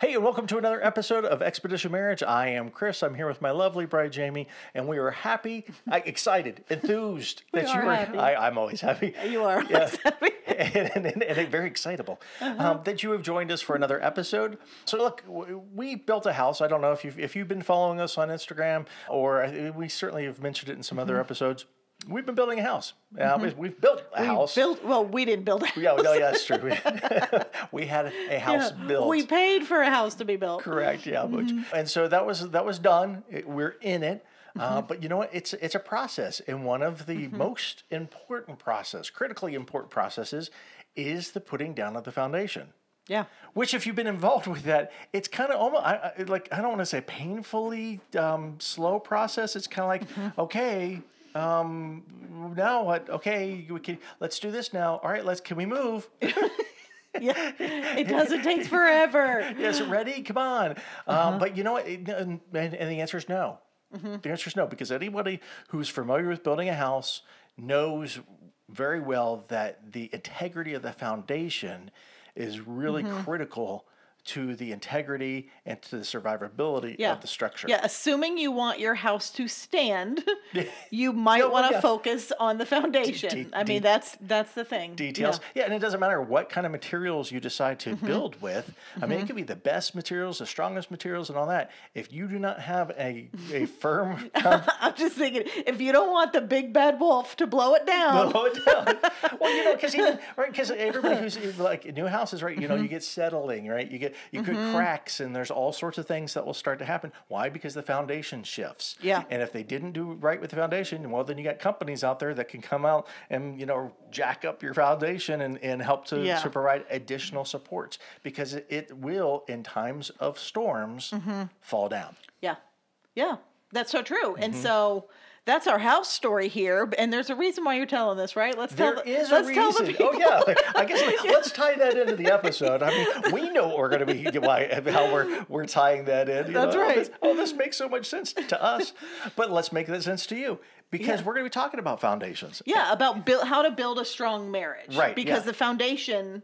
Hey, and welcome to another episode of Expedition Marriage. I am Chris. I'm here with my lovely bride Jamie, and we are happy, excited, enthused that are you are. happy. I, I'm always happy. You are Yeah. always happy. and, and, and very excitable Uh-huh. um, that you have joined us for another episode. So, look, we built a house. I don't know if you've if you've been following us on Instagram, or we certainly have mentioned it in some other episodes. We've been building a house. Uh, we- We've built a Mm-hmm. We house. built. Well, we didn't build a house. yeah, no, yeah, that's true. We, we had a house Yeah, built. We paid for a house to be built. Correct. Yeah. Mm-hmm. and so that was that was done. It- we're in it. Uh, but you know what? It's it's a process, and one of the Mm-hmm. most important process, critically important processes, is the putting down of the foundation. Yeah. Which, if you've been involved with that, it's kind of almost I, I, like I don't want to say painfully um, slow process. It's kind of like Mm-hmm. okay, um, now what? Okay, we can let's do this now. All right, let's can we move? Yeah. It does. It takes forever. yes, ready? Come on. Um, but you know what? It- And, and the answer is no. The answer is no, because anybody who's familiar with building a house knows very well that the integrity of the foundation is really critical to the integrity and to the survivability Yeah. of the structure. Yeah. Assuming you want your house to stand, you might Yeah, well, want to yeah. focus on the foundation. de- I mean, de- that's that's the thing. details. Yeah. and it doesn't matter what kind of materials you decide to Mm-hmm. build with. I mean, it could be the best materials, the strongest materials, and all that. If you do not have a, a firm I'm just thinking, if you don't want the big bad wolf to blow it down, blow it down. well, you know, because even right, because everybody who's like new houses, right? You know, Mm-hmm. you get settling, right? You get you get cracks, and there's all sorts of things that will start to happen. Why? Because the foundation shifts. Yeah. And if they didn't do right with the foundation, well, then you got companies out there that can come out and you know jack up your foundation and, and help to, Yeah. to provide additional supports because it, will in times of storms Mm-hmm. fall down. Yeah. Yeah. That's so true. And Mm-hmm. so that's our house story here. And there's a reason why you're telling this, right? Let's There tell the, is let's a tell the reason. Oh, people. Oh yeah, I guess like, let's tie that into the episode. I mean, we know what we're going to be why how we're we're tying that in. you That's know? Oh, right. this- Oh, this makes so much sense to us, but let's make that sense to you because Yeah. we're going to be talking about foundations. Yeah, about build, how to build a strong marriage. Right, Because yeah. the foundation,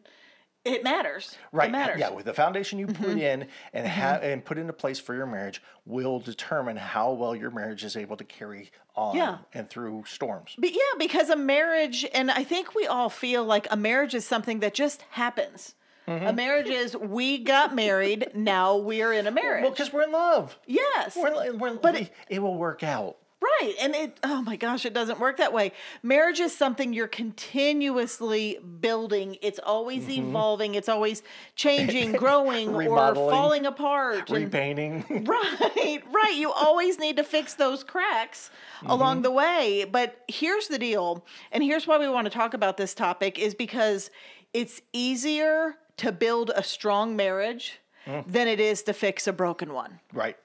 it matters. Right. It matters. Mm-hmm. Yeah, with the foundation you put in and have and put into place for your marriage will determine how well your marriage is able to carry on Yeah. and through storms. But yeah, because a marriage, and I think we all feel like a marriage is something that just happens. Mm-hmm. A marriage is we got married, now we're in a marriage. Well, because we're in love. yes. We're, in- we're, But we- it- it will work out. Right. And it, oh my gosh, it doesn't work that way. Marriage is something you're continuously building. It's always Mm-hmm. evolving. It's always changing, growing, or falling apart. and- Repainting. right, right. You always need to fix those cracks Mm-hmm. along the way. But here's the deal, and here's why we want to talk about this topic is because it's easier to build a strong marriage Mm. than it is to fix a broken one. right.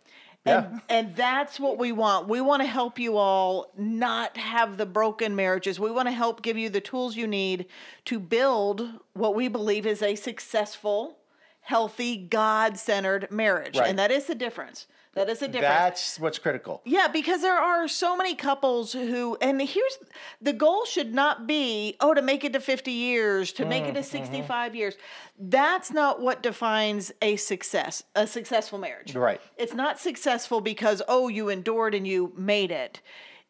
Yeah. And, and that's what we want. We want to help you all not have the broken marriages. We want to help give you the tools you need to build what we believe is a successful, healthy, God centered marriage. Right. And that is the difference. That is the difference. That's what's critical. Yeah, because there are so many couples who, and here's the goal should not be, oh, to make it to 50 years, to make Mm, it to mm-hmm. 65 years. That's not what defines a success, a successful marriage. Right. It's not successful because, oh, you endured and you made it.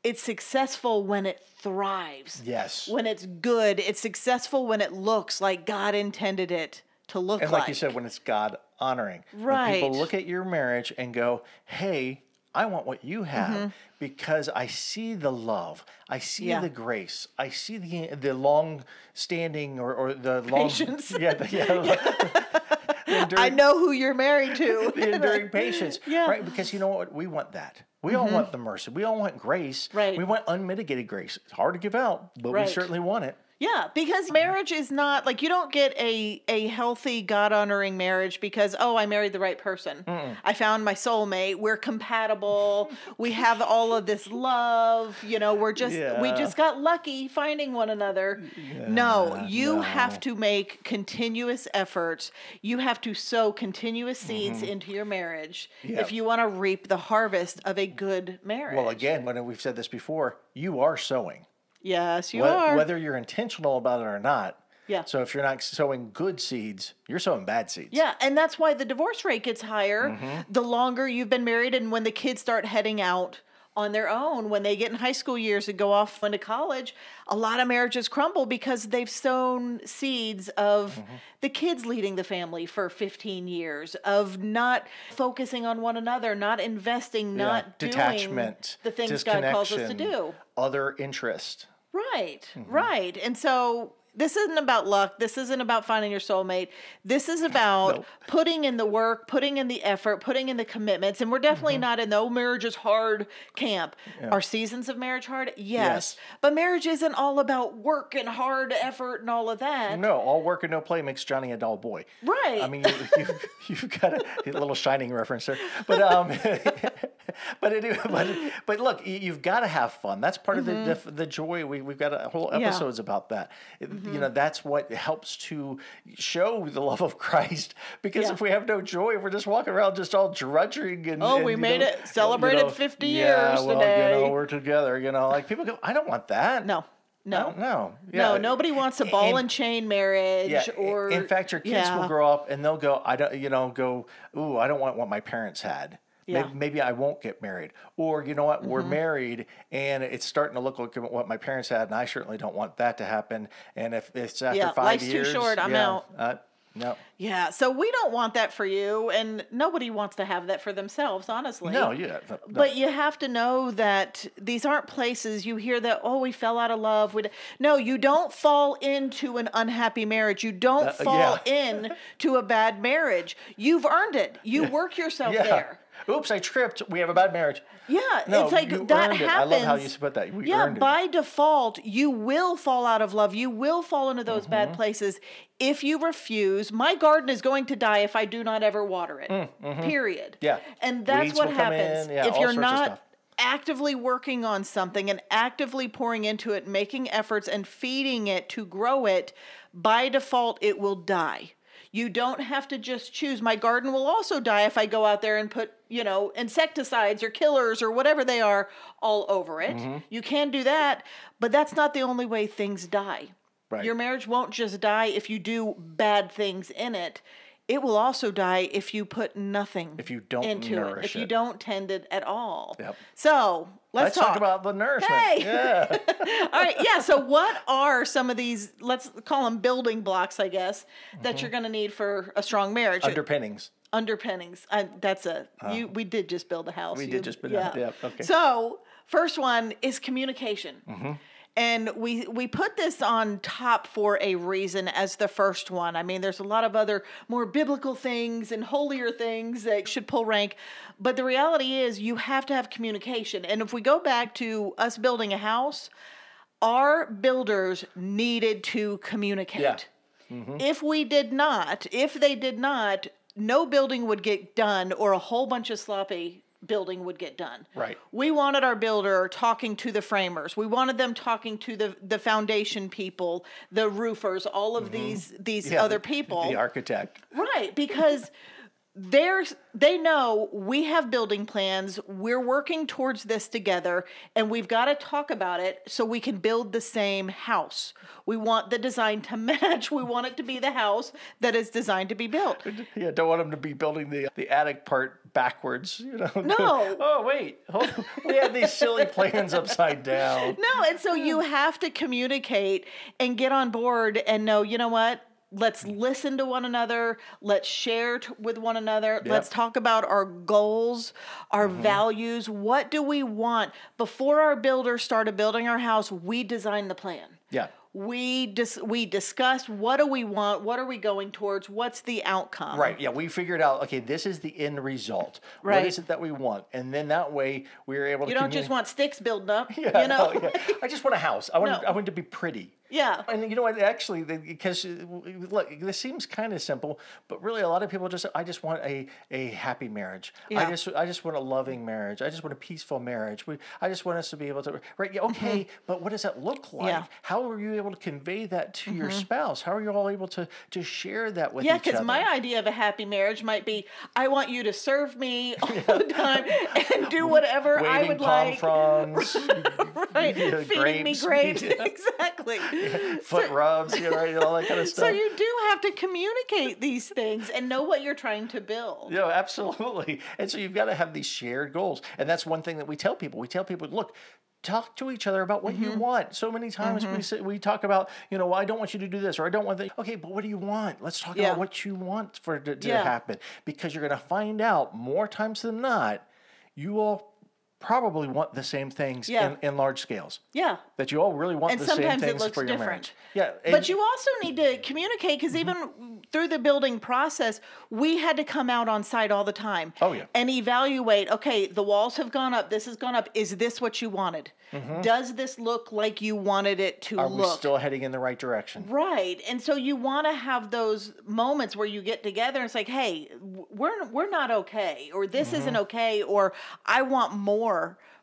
It's successful when it thrives. Yes. When it's good. It's successful when it looks like God intended it to look And like. like you said, when it's God honoring, when people look at your marriage and go, "Hey, I want what you have Mm-hmm. because I see the love, I see Yeah. the grace, I see the the long standing or, or the long Patience. Yeah, the, yeah. the I know who you're married to. the enduring patience, Yeah. right? Because you know what, we want that. We all want the mercy. We all want grace. Right. We want unmitigated grace. It's hard to give out, but Right. we certainly want it. Yeah, because marriage is not like you don't get a a healthy God honoring marriage because oh I married the right person. I found my soulmate. We're compatible. we have all of this love. You know, we're just we just got lucky finding one another. no, you no. have to make continuous efforts. You have to sow continuous seeds into your marriage Mm-hmm. If you want to reap the harvest of a good marriage. Well, again, when we've said this before, you are sowing. Yes, you are. Whether you're intentional about it or not, Yeah. So if you're not sowing good seeds, you're sowing bad seeds. Yeah, and that's why the divorce rate gets higher Mm-hmm. the longer you've been married and when the kids start heading out on their own when they get in high school years and go off into college a lot of marriages crumble because they've sown seeds of Mm-hmm. the kids leading the family for 15 years of not focusing on one another not investing Yeah. not detachment, doing the things god calls us to do other interest. Right, Mm-hmm. right. And so this isn't about luck. This isn't about finding your soulmate. This is about Nope. putting in the work, putting in the effort, putting in the commitments. And we're definitely Mm-hmm. not in the oh, marriage is hard camp. Are seasons of marriage hard? Yes. Yes. But marriage isn't all about work and hard effort and all of that. No, all work and no play makes Johnny a dull boy. Right. I mean, you, you've, you've got a, a little shining reference there, but um, but it, but but look, you- you've got to have fun. That's part of the, the the joy. We we've got a whole Mm-hmm. Yeah. Mm-hmm. episodes about that. It- You mm-hmm. know, that's what helps to show the love of Christ. Because Yeah. if we have no joy, if we're just walking around just all drudging and Oh, and, we made know, it. Celebrated 50 yeah, years well, today. You know, we're together. You know, like people go, I don't want that. No. I No. don't. No, nobody wants a ball And- and chain marriage yeah, or in fact, your kids yeah. will grow up and they'll go, I don't, you know, go, ooh, I don't want what my parents had. Yeah. Maybe, maybe I won't get married. Or, you know what, we're married and it's starting to look like what my parents had, and I certainly don't want that to happen. And if it's after Yeah, five life's too short, I'm yeah, out. Uh, no, Yeah, so we don't want that for you, and nobody wants to have that for themselves, honestly. no, yeah. no. But you have to know that these aren't places you hear that, oh, we fell out of love. We d-" No, you don't fall into an unhappy marriage. You don't Uh, fall yeah. in to a bad marriage. You've earned it. You work yourself yeah. there. Oops, I tripped. We have a bad marriage. Yeah, No, it's like that earned it. happens. I love how you put that. We yeah, by default, you will fall out of love. You will fall into those Mm-hmm. bad places if you refuse. My garden is going to die if I do not ever water it. Period. Mm, mm-hmm. Yeah. And that's Weeds what happens. Yeah, if you're not actively working on something and actively pouring into it, making efforts and feeding it to grow it, by default, it will die. You don't have to just choose. My garden will also die if I go out there and put, you know, insecticides or killers or whatever they are all over it. Mm-hmm. You can do that, but that's not the only way things die. Right. Your marriage won't just die if you do bad things in it. It will also die if you put nothing If you don't into it, nourish if you don't tend it at all. Yep. So let's, Let's talk. about the nourishment. Hey! Yeah. All right, yeah. So, what are some of these? Let's call them building blocks, I guess, that you're going to need for a strong marriage. Underpinnings. Underpinnings. Uh, that's a you. We did just build a house. We You- did just build a house, yeah, okay. So, first one is communication. Mm-hmm. And we we put this on top for a reason as the first one. I mean, there's a lot of other more biblical things and holier things that should pull rank, but the reality is you have to have communication. And if we go back to us building a house, our builders needed to communicate. Yeah. Mm-hmm. If we did not, if they did not, no building would get done or a whole bunch of sloppy building would get done. Right. We wanted our builder talking to the framers. We wanted them talking to the the foundation people, the roofers, all of these these Mm-hmm. Yeah, other the- people. The architect. Right, because there's they know we have building plans. We're working towards this together and we've got to talk about it so we can build the same house. We want the design to match. We want it to be the house that is designed to be built. Yeah, don't want them to be building the the attic part backwards. You know. No. oh wait, we had these silly plans upside down. No, and so you have to communicate and get on board and know, you know what? Let's mm. listen to one another. Let's share t- with one another. Let's talk about our goals, our mm-hmm. values. What do we want? Before our builders started building our house, we designed the plan. Yeah. We dis- we discussed what do we want? What are we going towards? What's the outcome? Right. Yeah. We figured out. Okay, this is the end result. What Right. is it that we want? And then that way we were able to You don't just want sticks building up. Yeah, you know? no, yeah. I just want a house. I want. No. I want it to be pretty. Yeah. And you know what? Actually, because uh, look, this seems kind of simple, but really, a lot of people just. I just want a a happy marriage. Yeah. I just I just want a loving marriage. I just want a peaceful marriage. We, I just want us to be able to. Right? Yeah. Okay. But what does that look like? Mm-hmm. Yeah. How are you able to convey that to your spouse? How are you all able to to share that with Mm-hmm. Yeah, because my idea of a happy marriage might be I want you to serve me all the time and do whatever I Waving would palm like. fronds, right. yeah, Feeding me grapes. grapes. exactly. foot rubs, you know, right, all that kind of stuff. So you do have to communicate these things and know what you're trying to build. Yeah, absolutely. And so you've got to have these shared goals. And that's one thing that we tell people. We tell people, look, talk to each other about what Mm-hmm. you want. So many times we say, we talk about, you know, well, I don't want you to do this or I don't want that. Okay, but what do you want? Let's talk Yeah. about what you want for it to, to Yeah. happen because you're going to find out more times than not, you all probably want the same things Yeah. in, in large scales. Yeah. That you all really want And the same sometimes it things looks for your different. marriage. Yeah, But you also need to communicate because Mm-hmm. even through the building process, we had to come out on site all the time. Oh, yeah. And evaluate. Okay, the walls have gone up. This has gone up. Is this what you wanted? Does this look like you wanted it to Mm-hmm. are we still heading in the right direction? Right. And so you want to have those moments where you get together and it's like, "Hey, we're we're not okay," or "This Mm-hmm. isn't okay," or "I want more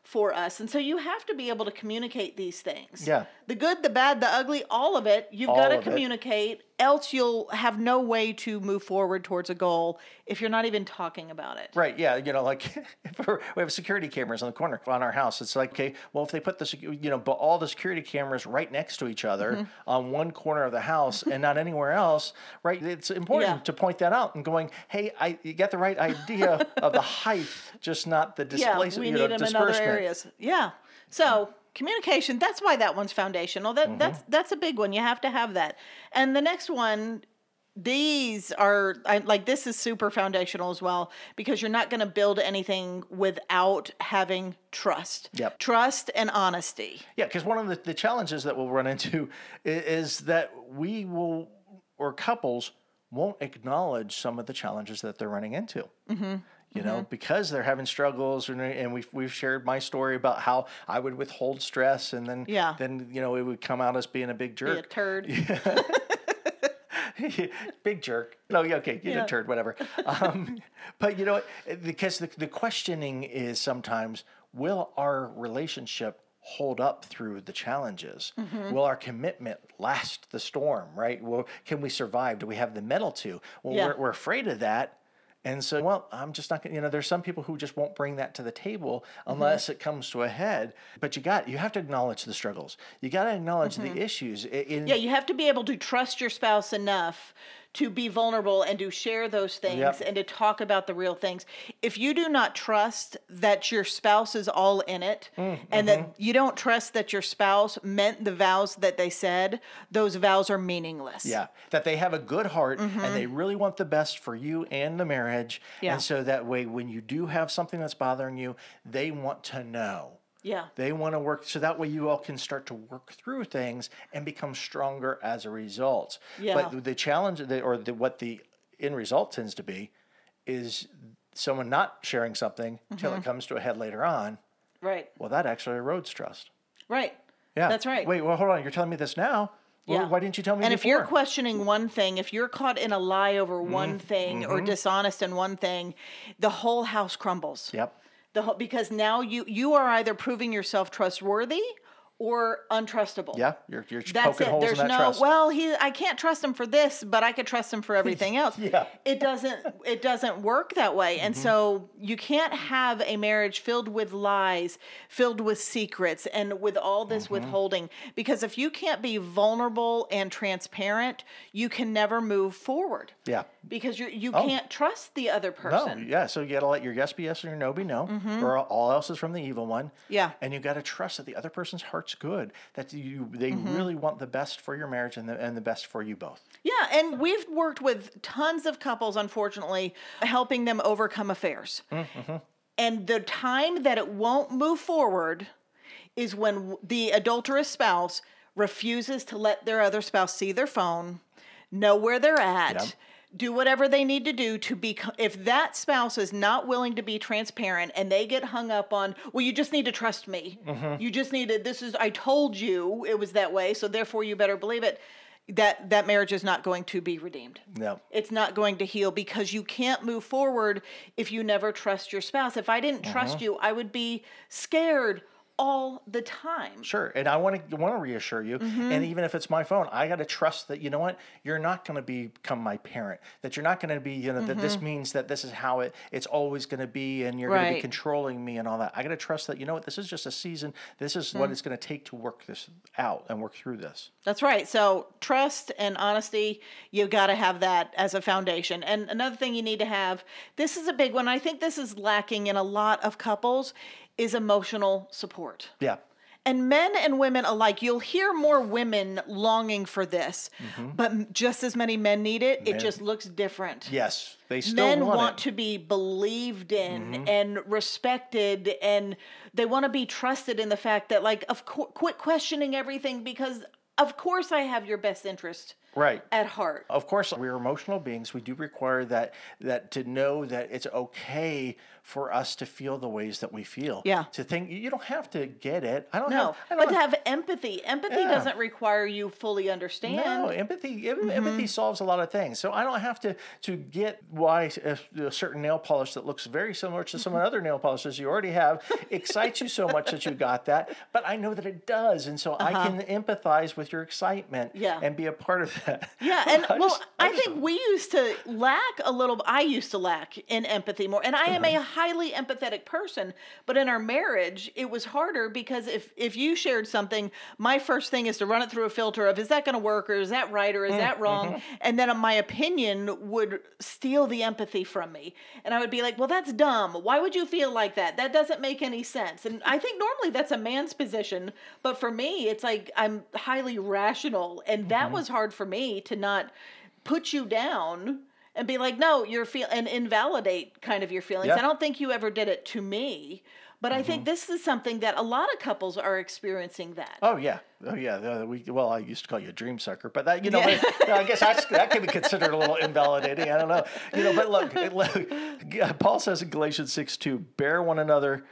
for us." And so you have to be able to communicate these things. Yeah. The good, the bad, the ugly, all of it. You've All got to communicate it. Else you'll have no way to move forward towards a goal if you're not even talking about it. Right. Yeah. You know, like if we're, we have security cameras on the corner on our house. It's like, okay, well, if they put the, you know, but all the security cameras right next to each other Mm-hmm. on one corner of the house and not anywhere else, right? It's important Yeah. to point that out and going, hey, I you got the right idea of the height, just not the displacement. yeah, we you need know, them in other areas. Yeah. So communication, that's why that one's foundational. Mm-hmm. That that's that's a big one. You have to have that. And the next one, these are I, like this is super foundational as well because you're not going to build anything without having trust. Yep. Trust and honesty. Yeah, because one of the, the challenges that we'll run into is, is that we will, or couples won't acknowledge some of the challenges that they're running into. Mm-hmm. You know, because they're having struggles, and, and we've we've shared my story about how I would withhold stress, and then Yeah. then you know it would come out as being a big Be a jerk, turd. big jerk. No, yeah, okay, you Yeah. a turd, whatever. Um, but you know, because the the questioning is sometimes, will our relationship hold up through the challenges? Mm-hmm. Will our commitment last the storm? Right? Well, can we survive? Do we have the mettle to? Well, Yeah. we're, we're afraid of that. And so, well, I'm just not going to, you know, there's some people who just won't bring that to the table Mm-hmm. unless it comes to a head. But you got, you have to acknowledge the struggles. You got to acknowledge the issues. In, Mm-hmm. Yeah, you have to be able to trust your spouse enough to be vulnerable and to share those things Yep. and to talk about the real things. If you do not trust that your spouse is all in it Mm, and mm-hmm. that you don't trust that your spouse meant the vows that they said, those vows are meaningless. Yeah, that they have a good heart and they really want the best for you and the marriage. Mm-hmm. Yeah. And so that way, when you do have something that's bothering you, they want to know. Yeah. They want to work so that way you all can start to work through things and become stronger as a result. Yeah. But the challenge, the, or the, what the end result tends to be, is someone not sharing something until Mm-hmm. it comes to a head later on. Right. Well, that actually erodes trust. Right. Yeah, That's right. Wait, well, hold on. You're telling me this now. Yeah. Why didn't you tell me And if you're questioning one thing, if you're caught in a lie over one thing or dishonest in one thing, the whole house crumbles. Yep. The whole, because now you you are either proving yourself trustworthy or untrustable. Yeah, you're, you're That's poking it. holes There's in that no trust. well, he I can't trust him for this, but I could trust him for everything else. Yeah. It doesn't it doesn't work that way. And Mm-hmm. so you can't have a marriage filled with lies, filled with secrets and with all this Mm-hmm. withholding because if you can't be vulnerable and transparent, you can never move forward. yeah. Because you you can't trust the other No, person. yeah. So you got to let your yes be yes and your no be no, or all else is from the evil one. Mm-hmm. Yeah. And you got to trust that the other person's heart's good, that you they Mm-hmm. really want the best for your marriage and the and the best for you both. Yeah, and we've worked with tons of couples, unfortunately, helping them overcome affairs. And the time that it won't move forward is when the adulterous spouse refuses to let their other spouse see their phone, know where they're at. Yep. Do whatever they need to do to be. If that spouse is not willing to be transparent and they get hung up on, well, you just need to trust me. Mm-hmm. You just need to. This is. I told you it was that way, so therefore you better believe it. That that marriage is not going to be redeemed. No. It's not going to heal because you can't move forward if you never trust your spouse. If I didn't trust mm-hmm. you, I would be scared all the time. Sure, and I want to want to reassure you, Mm-hmm. and even if it's my phone, I got to trust that you know what you're not going to become my parent. That you're not going to be you know that this means that this is how it it's always going to be, and you're going to be Mm-hmm. Controlling me and all that. I got to trust that you know what this is just a season. This is Mm. what it's going to take to work this out and work through this. That's right. So trust and honesty, you've got to have that as a foundation. And another thing you need to have, this is a big one. I think this is lacking in a lot of couples, is emotional support. Yeah, And men and women alike, you'll hear more women longing for this, but just as many men need it. It just looks different. yes, they still Men want, want to be believed in Mm-hmm. and respected, and they want to be trusted in the fact that, like, of course, quit questioning everything because, of course, I have your best interest right. at heart. Of course, we're emotional beings. We do require that that to know that it's okay for us to feel the ways that we feel. Yeah. To think you don't have to get it. I don't No, have. I but don't to have empathy, empathy Yeah. doesn't require you fully understand. No, empathy. Mm-hmm. Empathy solves a lot of things. So I don't have to to get why a, a certain nail polish that looks very similar to some other nail polishes you already have excites you so much that you got that. But I know that it does, and so I can empathize with your excitement. Uh-huh. Yeah. And be a part of that. Yeah, and I well, just- I, just- think we used to lack a little. I used to lack in empathy more, and I am Uh-huh. a highly empathetic person. But in our marriage, it was harder because if if you shared something, my first thing is to run it through a filter of is that going to work or is that right or is that mm, wrong, mm-hmm. and then my opinion would steal the empathy from me, and I would be like, well, that's dumb. Why would you feel like that? That doesn't make any sense. And I think normally that's a man's position, but for me, it's like I'm highly rational, and that mm-hmm. was hard for me to not put you down and be like, no, you're feel and invalidate kind of your feelings. Yeah. I don't think you ever did it to me, but I think mm-hmm. this is something that a lot of couples are experiencing that. Oh yeah, oh yeah. We well, I used to call you a dream sucker, but that you know, Yeah. but, I guess that's, that can be considered a little invalidating. I don't know, you know. But look, look, Paul says in Galatians six two, bear one another,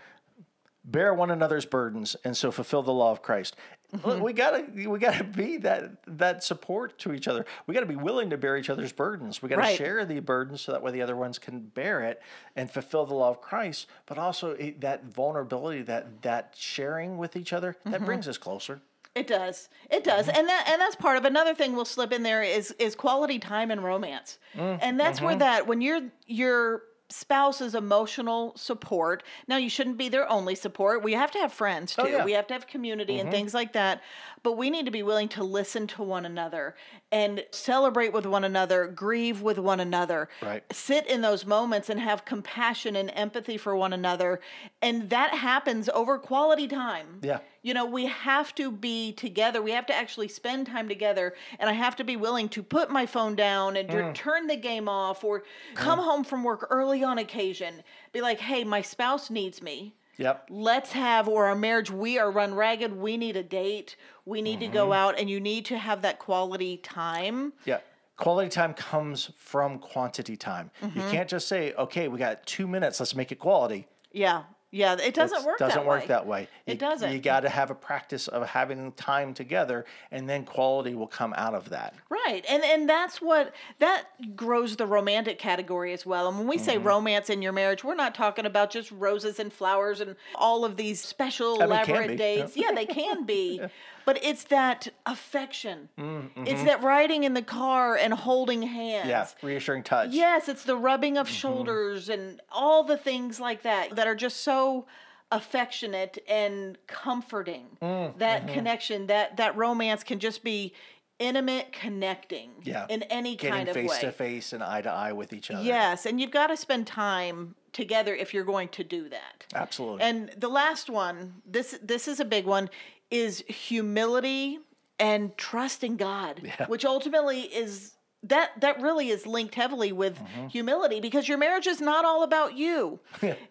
bear one another's burdens, and so fulfill the law of Christ. Mm-hmm. We gotta we gotta be that that support to each other. We gotta be willing to bear each other's burdens. We gotta Right. share the burdens so that way the other ones can bear it and fulfill the law of Christ. But also it, that vulnerability, that that sharing with each other, Mm-hmm. that brings us closer. It does. It does. Mm-hmm. And that and that's part of another thing we'll slip in there is is quality time and romance. Mm, And that's where mm-hmm. that when you're your spouse's emotional support. Now you shouldn't be their only support. We have to have friends too. Oh, yeah. Mm-hmm. We have to have community and things like that. But we need to be willing to listen to one another and celebrate with one another, grieve with one another. Right. Sit in those moments and have compassion and empathy for one another. And that happens over quality time. Yeah. You know, we have to be together. We have to actually spend time together. And I have to be willing to put my phone down and Mm. turn the game off or come home from work early on occasion. Be like, hey, my spouse needs me. Yep. Let's have, or our marriage, we are run ragged. We need a date. We need to Mm-hmm. go out, and you need to have that quality time. Yeah. Quality time comes from quantity time. Mm-hmm. You can't just say, okay, we got two minutes, let's make it quality. Yeah. Yeah. It doesn't It's- work doesn't that work way. that way. It You- doesn't. You got to have a practice of having time together, and then quality will come out of that. Right. And and that's what that grows the romantic category as well. And when we say Mm-hmm. romance in your marriage, we're not talking about just roses and flowers and all of these special I mean, elaborate dates. Yeah, they can be. But it's that affection. Mm-hmm. It's that riding in the car and holding hands. Yeah. Reassuring touch. Yes, it's the rubbing Mm-hmm. of shoulders and all the things like that that are just so affectionate and comforting. Mm, that mm-hmm. connection, that that romance can just be intimate connecting Yeah. in any Getting kind of face way. to face and eye to eye with each other. Yes, and you've got to spend time together if you're going to do that. Absolutely. And the last one, this this is a big one, is humility and trust in God, Yeah. which ultimately is that that really is linked heavily with Mm-hmm. humility because your marriage is not all about you.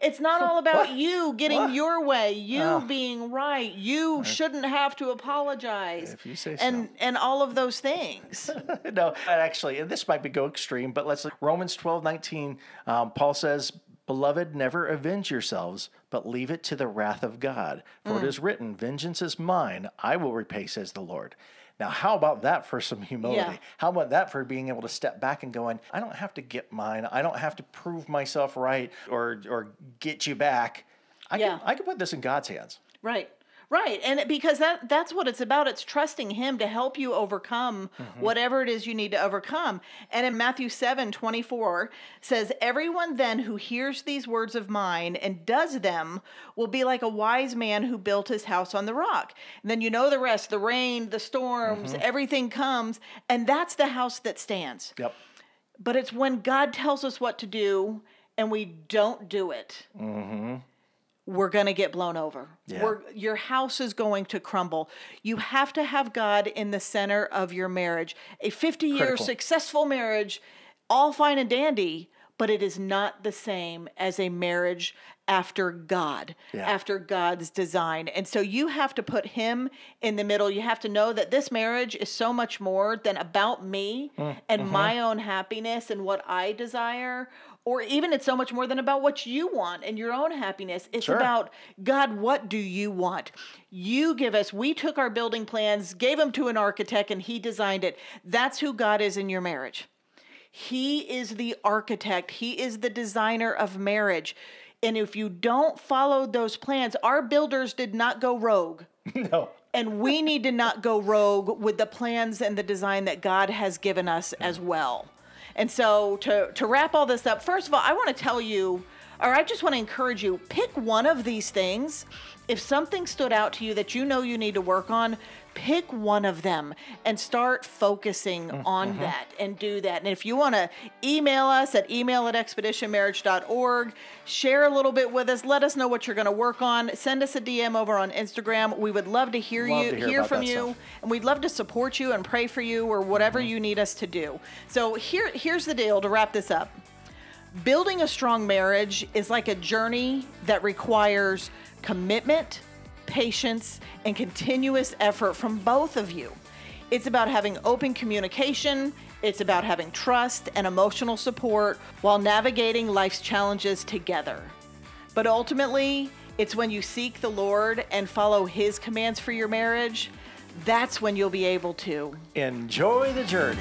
it's not all about you getting What? your way, you Oh. being right. You shouldn't have to apologize. If you say and and all of those things. no, actually, and this might be go extreme, but let's look Romans 12, 19, um, Paul says, Beloved, never avenge yourselves, but leave it to the wrath of God. For Mm. it is written, Vengeance is mine, I will repay, says the Lord. Now, how about that for some humility? Yeah. How about that for being able to step back and going, I don't have to get mine. I don't have to prove myself right or or get you back. I Yeah. can I can put this in God's hands. Right. Right. And because that that's what it's about. It's trusting him to help you overcome mm-hmm. whatever it is you need to overcome. And in Matthew 7, 24 says, Everyone then who hears these words of mine and does them will be like a wise man who built his house on the rock. And then you know the rest, the rain, the storms, mm-hmm. everything comes, and that's the house that stands. Yep. But it's when God tells us what to do and we don't do it, mm-hmm. We're going to get blown over. Yeah. We're, your house is going to crumble. You have to have God in the center of your marriage. A 50 year Critical. successful marriage, all fine and dandy, but it is not the same as a marriage after God, Yeah. after God's design. And so you have to put Him in the middle. You have to know that this marriage is so much more than about me Mm, and mm-hmm. my own happiness and what I desire. Or even it's so much more than about what you want and your own happiness. It's Sure. about God, what do you want? You give us, we took our building plans, gave them to an architect, and he designed it. That's who God is in your marriage. He is the architect, He is the designer of marriage. And if you don't follow those plans, our builders did not go rogue. no. And we need to not go rogue with the plans and the design that God has given us as hmm. well. And so to, to wrap all this up, first of all, I want to tell you, or I just want to encourage you, pick one of these things. If something stood out to you that you know you need to work on, pick one of them and start focusing on that and do that. And if you want to email us at email at expeditionmarriage.org, share a little bit with us, let us know what you're going to work on, send us a DM over on Instagram. We would love to hear Love you, to hear hear from you, stuff. and we'd love to support you and pray for you or whatever Mm-hmm. you need us to do. So here here's the deal to wrap this up. Building a strong marriage is like a journey that requires commitment, patience, and continuous effort from both of you. It's about having open communication, it's about having trust and emotional support while navigating life's challenges together. But ultimately, it's when you seek the Lord and follow His commands for your marriage, that's when you'll be able to Enjoy the journey.